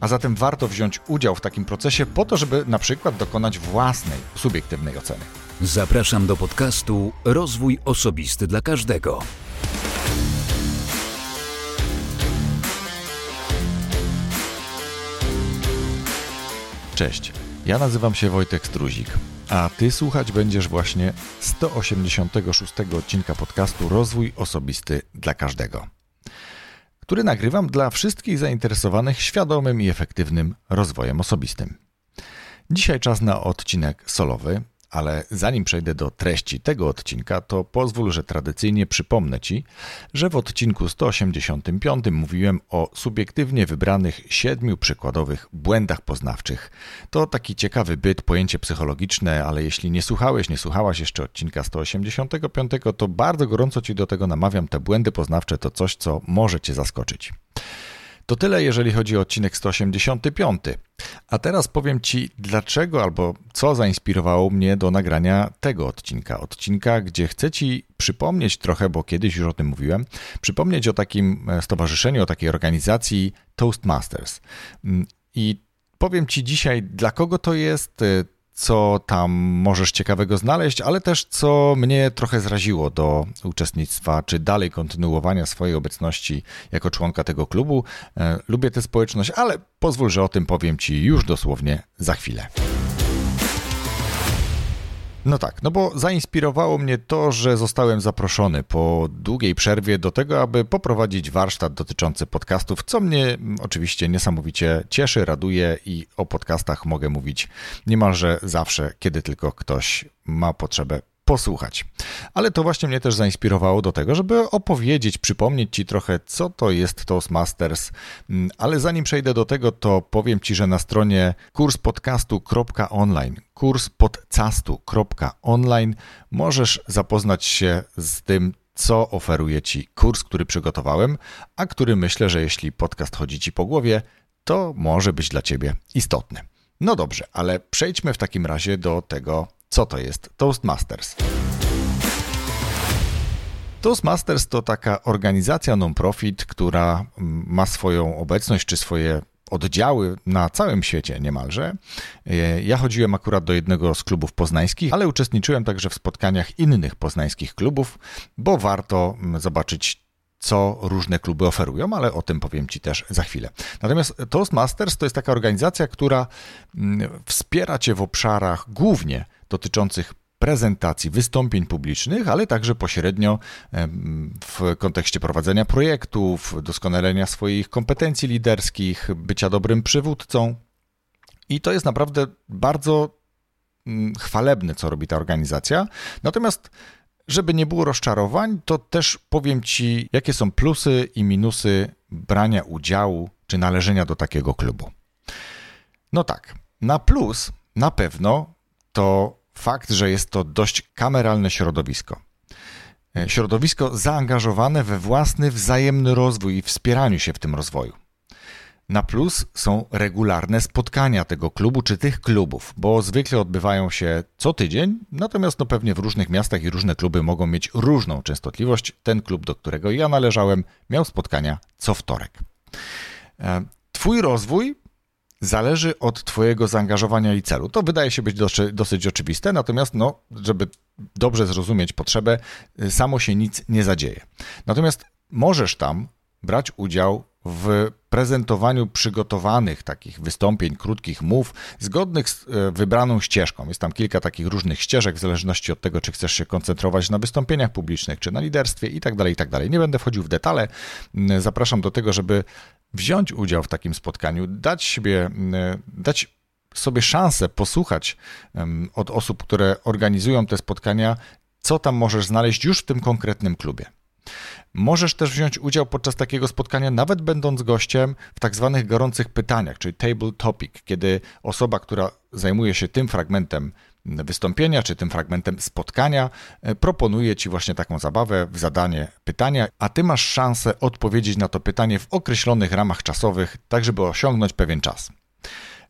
A zatem warto wziąć udział w takim procesie po to, żeby na przykład dokonać własnej, subiektywnej oceny. Zapraszam do podcastu Rozwój Osobisty dla Każdego. Cześć, ja nazywam się Wojtek Struzik, a Ty słuchać będziesz właśnie 186 odcinka podcastu Rozwój Osobisty dla Każdego, który nagrywam dla wszystkich zainteresowanych świadomym i efektywnym rozwojem osobistym. Dzisiaj czas na odcinek solowy, ale zanim przejdę do treści tego odcinka, to pozwól, że tradycyjnie przypomnę Ci, że w odcinku 185 mówiłem o subiektywnie wybranych siedmiu przykładowych błędach poznawczych. To taki ciekawy byt, pojęcie psychologiczne, ale jeśli nie słuchałeś, nie słuchałaś jeszcze odcinka 185, to bardzo gorąco Ci do tego namawiam. Te błędy poznawcze to coś, co może Cię zaskoczyć. To tyle, jeżeli chodzi o odcinek 185. A teraz powiem Ci, dlaczego albo co zainspirowało mnie do nagrania tego odcinka. Odcinka, gdzie chcę Ci przypomnieć trochę, bo kiedyś już o tym mówiłem, przypomnieć o takim e, stowarzyszeniu, o takiej organizacji Toastmasters. Mm, I powiem Ci dzisiaj, dla kogo to jest, e, co tam możesz ciekawego znaleźć, ale też co mnie trochę zraziło do uczestnictwa, czy dalej kontynuowania swojej obecności jako członka tego klubu. E, lubię tę społeczność, ale pozwól, że o tym powiem Ci już dosłownie za chwilę. No tak, no bo zainspirowało mnie to, że zostałem zaproszony po długiej przerwie do tego, aby poprowadzić warsztat dotyczący podcastów, co mnie mm, oczywiście niesamowicie cieszy, raduje i o podcastach mogę mówić niemalże zawsze, kiedy tylko ktoś ma potrzebę posłuchać. Ale to właśnie mnie też zainspirowało do tego, żeby opowiedzieć, przypomnieć Ci trochę, co to jest Toastmasters. Mm, ale zanim przejdę do tego, to powiem Ci, że na stronie kurspodcastu.online, kurspodcastu.online możesz zapoznać się z tym, co oferuje Ci kurs, który przygotowałem, a który myślę, że jeśli podcast chodzi Ci po głowie, to może być dla Ciebie istotny. No dobrze, ale przejdźmy w takim razie do tego, co to jest Toastmasters? Toastmasters to taka organizacja non-profit, która mm, ma swoją obecność czy swoje oddziały na całym świecie niemalże. E, ja chodziłem akurat do jednego z klubów poznańskich, ale uczestniczyłem także w spotkaniach innych poznańskich klubów, bo warto mm, zobaczyć co różne kluby oferują, ale o tym powiem Ci też za chwilę. Natomiast Toastmasters to jest taka organizacja, która mm, wspiera Cię w obszarach głównie dotyczących prezentacji, wystąpień publicznych, ale także pośrednio w kontekście prowadzenia projektów, doskonalenia swoich kompetencji liderskich, bycia dobrym przywódcą. I to jest naprawdę bardzo mm, chwalebne, co robi ta organizacja. Natomiast, żeby nie było rozczarowań, to też powiem Ci, jakie są plusy i minusy brania udziału czy należenia do takiego klubu. No tak, na plus na pewno to fakt, że jest to dość kameralne środowisko. E, środowisko zaangażowane we własny wzajemny rozwój i wspieraniu się w tym rozwoju. Na plus są regularne spotkania tego klubu czy tych klubów, bo zwykle odbywają się co tydzień, natomiast no pewnie w różnych miastach i różne kluby mogą mieć różną częstotliwość. Ten klub, do którego ja należałem, miał spotkania co wtorek. E, twój rozwój zależy od Twojego zaangażowania i celu. To wydaje się być dosyć, dosyć oczywiste, natomiast, no, żeby dobrze zrozumieć potrzebę, y, samo się nic nie zadzieje. Natomiast możesz tam brać udział w prezentowaniu przygotowanych takich wystąpień, krótkich mów, zgodnych z y, wybraną ścieżką. Jest tam kilka takich różnych ścieżek, w zależności od tego, czy chcesz się koncentrować na wystąpieniach publicznych, czy na liderstwie i tak dalej, i tak. Nie będę wchodził w detale. Zapraszam do tego, żeby wziąć udział w takim spotkaniu, dać siebie, dać sobie szansę posłuchać od osób, które organizują te spotkania, co tam możesz znaleźć już w tym konkretnym klubie. Możesz też wziąć udział podczas takiego spotkania, nawet będąc gościem, w tak zwanych gorących pytaniach, czyli table topic, kiedy osoba, która zajmuje się tym fragmentem wystąpienia, czy tym fragmentem spotkania, e, proponuje Ci właśnie taką zabawę w zadanie pytania, a Ty masz szansę odpowiedzieć na to pytanie w określonych ramach czasowych, tak żeby osiągnąć pewien czas.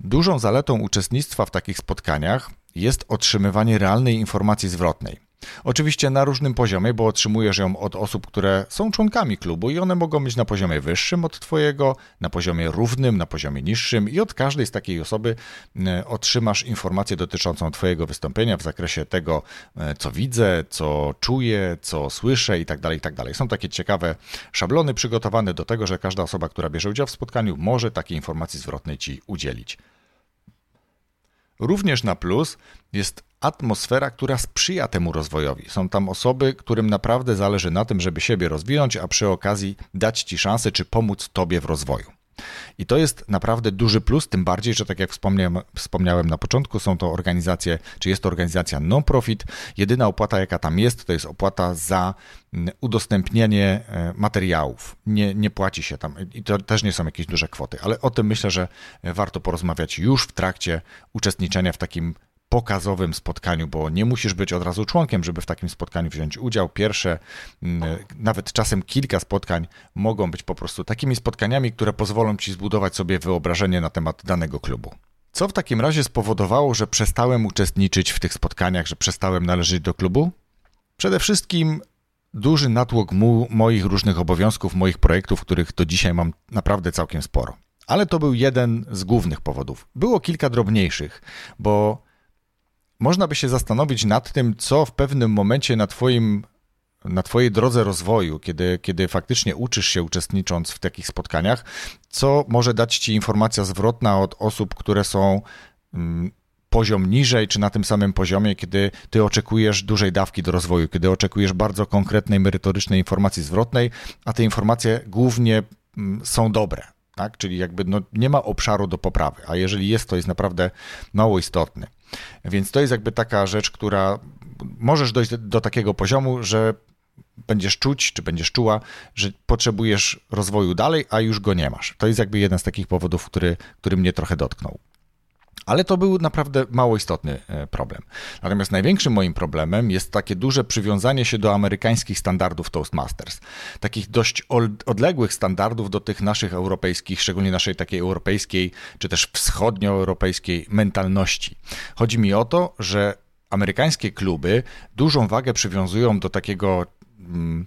Dużą zaletą uczestnictwa w takich spotkaniach jest otrzymywanie realnej informacji zwrotnej. Oczywiście na różnym poziomie, bo otrzymujesz ją od osób, które są członkami klubu i one mogą być na poziomie wyższym od Twojego, na poziomie równym, na poziomie niższym i od każdej z takiej osoby e, otrzymasz informację dotyczącą Twojego wystąpienia w zakresie tego, e, co widzę, co czuję, co słyszę itd. Tak itd. Tak Są takie ciekawe szablony przygotowane do tego, że każda osoba, która bierze udział w spotkaniu, może takiej informacji zwrotnej Ci udzielić. Również na plus jest atmosfera, która sprzyja temu rozwojowi. Są tam osoby, którym naprawdę zależy na tym, żeby siebie rozwinąć, a przy okazji dać ci szansę czy pomóc tobie w rozwoju. I to jest naprawdę duży plus, tym bardziej, że tak jak wspomniałem, wspomniałem na początku, są to organizacje, czy jest to organizacja non-profit. Jedyna opłata, jaka tam jest, to jest opłata za mm, udostępnienie e, materiałów. Nie, nie płaci się tam i to też nie są jakieś duże kwoty, ale o tym myślę, że warto porozmawiać już w trakcie uczestniczenia w takim pokazowym spotkaniu, bo nie musisz być od razu członkiem, żeby w takim spotkaniu wziąć udział. Pierwsze, mm, nawet czasem kilka spotkań mogą być po prostu takimi spotkaniami, które pozwolą ci zbudować sobie wyobrażenie na temat danego klubu. Co w takim razie spowodowało, że przestałem uczestniczyć w tych spotkaniach, że przestałem należeć do klubu? Przede wszystkim duży natłok mu, moich różnych obowiązków, moich projektów, których do dzisiaj mam naprawdę całkiem sporo. Ale to był jeden z głównych powodów. Było kilka drobniejszych, bo można by się zastanowić nad tym, co w pewnym momencie na Twoim na Twojej drodze rozwoju, kiedy, kiedy faktycznie uczysz się uczestnicząc w takich spotkaniach, co może dać Ci informacja zwrotna od osób, które są mm, poziom niżej, czy na tym samym poziomie, kiedy Ty oczekujesz dużej dawki do rozwoju, kiedy oczekujesz bardzo konkretnej, merytorycznej informacji zwrotnej, a te informacje głównie mm, są dobre. Tak? Czyli jakby no, nie ma obszaru do poprawy, a jeżeli jest, to jest naprawdę mało istotny. Więc to jest jakby taka rzecz, która możesz dojść do, takiego poziomu, że będziesz czuć, czy będziesz czuła, że potrzebujesz rozwoju dalej, a już go nie masz. To jest jakby jeden z takich powodów, który, który mnie trochę dotknął. Ale to był naprawdę mało istotny e, problem. Natomiast największym moim problemem jest takie duże przywiązanie się do amerykańskich standardów Toastmasters. Takich dość odległych standardów do tych naszych europejskich, szczególnie naszej takiej europejskiej, czy też wschodnioeuropejskiej mentalności. Chodzi mi o to, że amerykańskie kluby dużą wagę przywiązują do takiego. Hmm,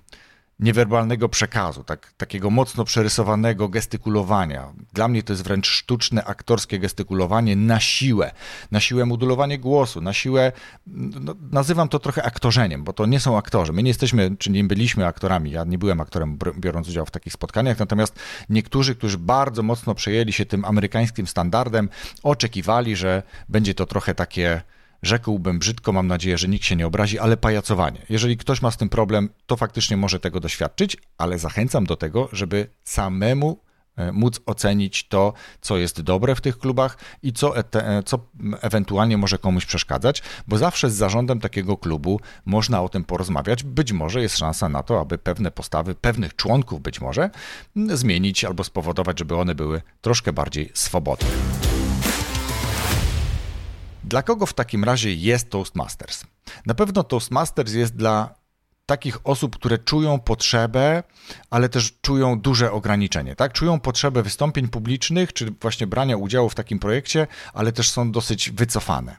niewerbalnego przekazu, tak, takiego mocno przerysowanego gestykulowania. Dla mnie to jest wręcz sztuczne, aktorskie gestykulowanie na siłę, na siłę modulowanie głosu, na siłę, no, nazywam to trochę aktorzeniem, bo to nie są aktorzy. My nie jesteśmy, czy nie byliśmy aktorami, ja nie byłem aktorem biorąc udział w takich spotkaniach, natomiast niektórzy, którzy bardzo mocno przejęli się tym amerykańskim standardem, oczekiwali, że będzie to trochę takie rzekłbym brzydko, mam nadzieję, że nikt się nie obrazi, ale pajacowanie. Jeżeli ktoś ma z tym problem, to faktycznie może tego doświadczyć, ale zachęcam do tego, żeby samemu e, móc ocenić to, co jest dobre w tych klubach i co, e, co ewentualnie może komuś przeszkadzać, bo zawsze z zarządem takiego klubu można o tym porozmawiać. Być może jest szansa na to, aby pewne postawy pewnych członków być może zmienić albo spowodować, żeby one były troszkę bardziej swobodne. Dla kogo w takim razie jest Toastmasters? Na pewno Toastmasters jest dla takich osób, które czują potrzebę, ale też czują duże ograniczenie, tak? Czują potrzebę wystąpień publicznych, czy właśnie brania udziału w takim projekcie, ale też są dosyć wycofane.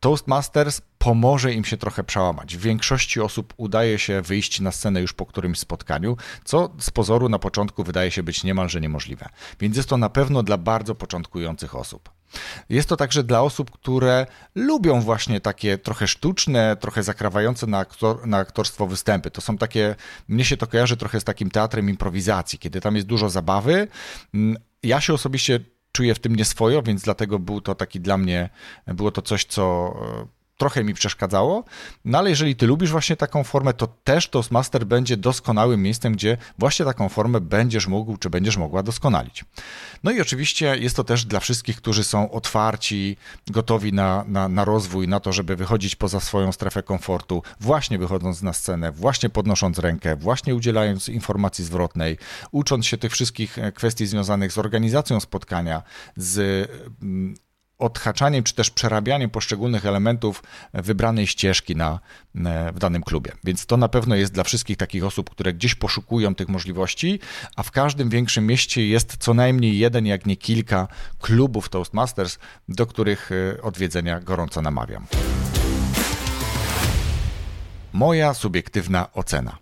Toastmasters pomoże im się trochę przełamać. W większości osób udaje się wyjść na scenę już po którymś spotkaniu, co z pozoru na początku wydaje się być niemalże niemożliwe. Więc jest to na pewno dla bardzo początkujących osób. Jest to także dla osób, które lubią właśnie takie trochę sztuczne, trochę zakrawające na, aktor, na aktorstwo występy. To są takie, mnie się to kojarzy trochę z takim teatrem improwizacji, kiedy tam jest dużo zabawy. Mm, ja się osobiście czuję w tym nieswojo, więc dlatego był to taki dla mnie, było to coś, co trochę mi przeszkadzało, no ale jeżeli ty lubisz właśnie taką formę, to też Toastmaster będzie doskonałym miejscem, gdzie właśnie taką formę będziesz mógł, czy będziesz mogła doskonalić. No i oczywiście jest to też dla wszystkich, którzy są otwarci, gotowi na, na, na rozwój, na to, żeby wychodzić poza swoją strefę komfortu, właśnie wychodząc na scenę, właśnie podnosząc rękę, właśnie udzielając informacji zwrotnej, ucząc się tych wszystkich kwestii związanych z organizacją spotkania, z odhaczaniem czy też przerabianiem poszczególnych elementów wybranej ścieżki na, e, w danym klubie. Więc to na pewno jest dla wszystkich takich osób, które gdzieś poszukują tych możliwości, a w każdym większym mieście jest co najmniej jeden, jak nie kilka klubów Toastmasters, do których e, odwiedzenia gorąco namawiam. Moja subiektywna ocena.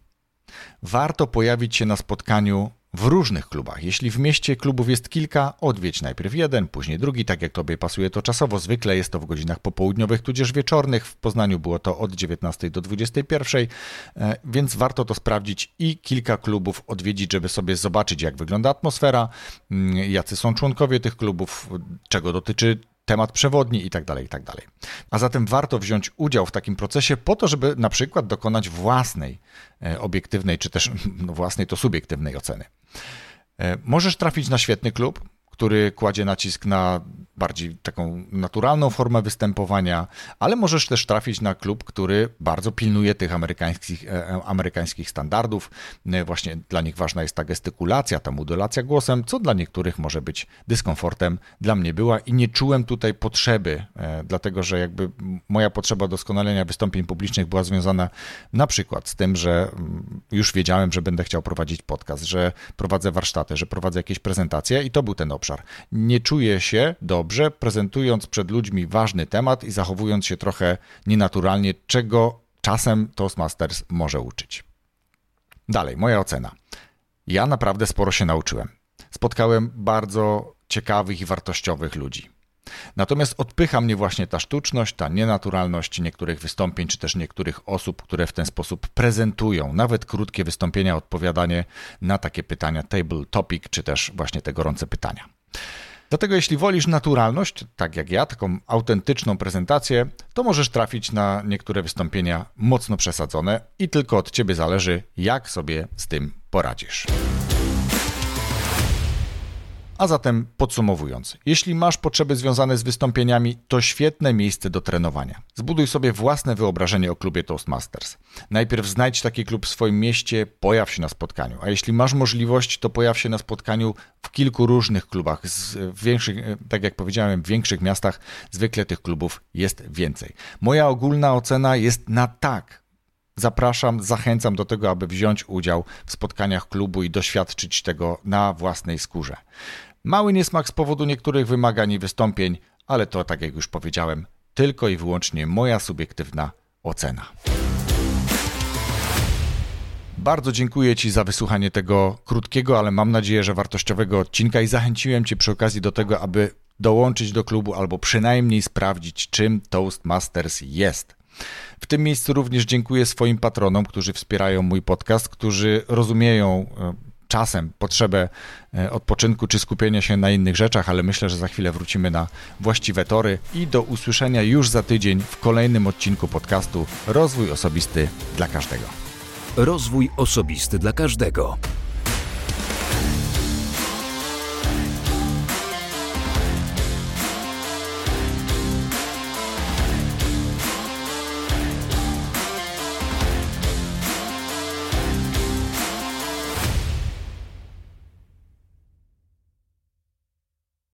Warto pojawić się na spotkaniu w różnych klubach. Jeśli w mieście klubów jest kilka, odwiedź najpierw jeden, później drugi, tak jak tobie pasuje to czasowo. Zwykle jest to w godzinach popołudniowych, tudzież wieczornych. W Poznaniu było to od 19 do 21, e, więc warto to sprawdzić i kilka klubów odwiedzić, żeby sobie zobaczyć, jak wygląda atmosfera, mm, jacy są członkowie tych klubów, czego dotyczy temat przewodni i tak dalej, i tak. A zatem warto wziąć udział w takim procesie po to, żeby na przykład dokonać własnej, e, obiektywnej, czy też no, własnej to subiektywnej oceny. E, możesz trafić na świetny klub, który kładzie nacisk na bardziej taką naturalną formę występowania, ale możesz też trafić na klub, który bardzo pilnuje tych amerykańskich, e, e, amerykańskich standardów. Właśnie dla nich ważna jest ta gestykulacja, ta modulacja głosem, co dla niektórych może być dyskomfortem. Dla mnie była i nie czułem tutaj potrzeby, dlatego że jakby moja potrzeba doskonalenia wystąpień publicznych była związana na przykład z tym, że mm, już wiedziałem, że będę chciał prowadzić podcast, że prowadzę warsztaty, że prowadzę jakieś prezentacje i to był ten obszar. Nie czuję się dobrze, prezentując przed ludźmi ważny temat i zachowując się trochę nienaturalnie, czego czasem Toastmasters może uczyć. Dalej, moja ocena. Ja naprawdę sporo się nauczyłem. Spotkałem bardzo ciekawych i wartościowych ludzi. Natomiast odpycha mnie właśnie ta sztuczność, ta nienaturalność niektórych wystąpień, czy też niektórych osób, które w ten sposób prezentują, nawet krótkie wystąpienia, odpowiadanie na takie pytania, table topic, czy też właśnie te gorące pytania. Dlatego jeśli wolisz naturalność, tak jak ja, taką autentyczną prezentację, to możesz trafić na niektóre wystąpienia mocno przesadzone i tylko od ciebie zależy, jak sobie z tym poradzisz. A zatem podsumowując, jeśli masz potrzeby związane z wystąpieniami, to świetne miejsce do trenowania. Zbuduj sobie własne wyobrażenie o klubie Toastmasters. Najpierw znajdź taki klub w swoim mieście, pojaw się na spotkaniu, a jeśli masz możliwość, to pojaw się na spotkaniu w kilku różnych klubach. W większych, tak jak powiedziałem, w większych miastach zwykle tych klubów jest więcej. Moja ogólna ocena jest na tak, Zapraszam, zachęcam do tego, aby wziąć udział w spotkaniach klubu i doświadczyć tego na własnej skórze. Mały niesmak z powodu niektórych wymagań i wystąpień, ale to, tak jak już powiedziałem, tylko i wyłącznie moja subiektywna ocena. Bardzo dziękuję Ci za wysłuchanie tego krótkiego, ale mam nadzieję, że wartościowego odcinka i zachęciłem Cię przy okazji do tego, aby dołączyć do klubu albo przynajmniej sprawdzić, czym Toastmasters jest. W tym miejscu również dziękuję swoim patronom, którzy wspierają mój podcast, którzy rozumieją e, czasem potrzebę e, odpoczynku czy skupienia się na innych rzeczach, ale myślę, że za chwilę wrócimy na właściwe tory i do usłyszenia już za tydzień w kolejnym odcinku podcastu Rozwój Osobisty dla Każdego. Rozwój Osobisty dla Każdego.